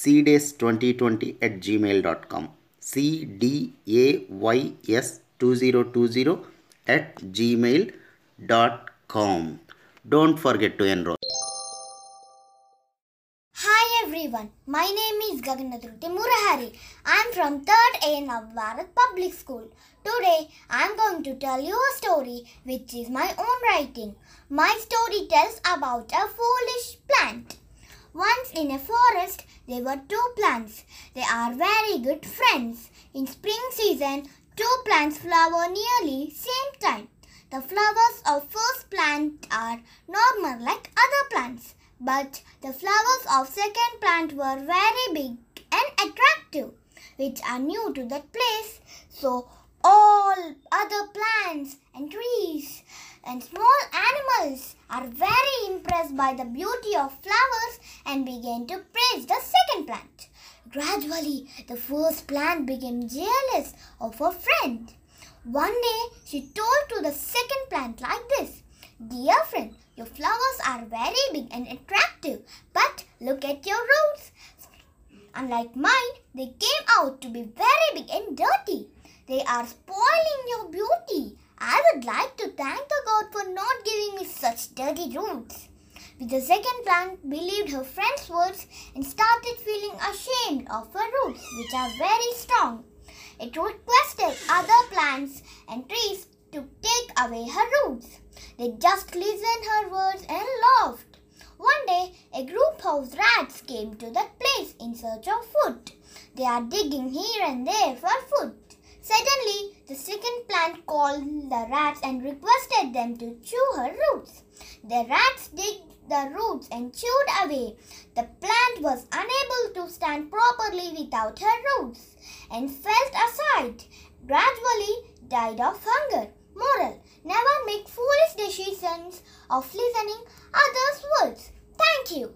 cdays2020 at gmail.com cdays2020 at gmail.com don't forget to enroll Hi everyone, my name is Gagana Dhruthi Murahari. I am from 3rd A Navabharath Public School. Today I am going to tell you a story which is my own writing. My story tells about a foolish plant. Once in a forest there were two plants. They are very good friends. In spring season, two plants flower nearly same time. The flowers of first plant are normal like other plants, but the flowers of second plant were very big and attractive, which are new to that place. So all other plants and trees and small animals are very impressed by the beauty of flowers and began to praise the second plant. Gradually, the first plant became jealous of her friend. One day, she told to the second plant like this Dear friend, your flowers are very big and attractive, but look at your roots. Unlike mine, they came out to be very big and dirty. They are spoiling your beauty. I would like to thank the God for not giving me such dirty roots. With the second plant believed her friend's words and started feeling ashamed of her roots, which are very strong. It requested other plants and trees to take away her roots. They just listened her words and laughed. One day, a group of rats came to that place in search of food. They are digging here and there for food. Suddenly, the second plant called the rats and requested them to chew her roots. The rats digged the roots and chewed away. The plant was unable to stand properly without her roots and fell aside. Gradually, died of hunger. Moral: Never make foolish decisions of listening others' words. Thank you.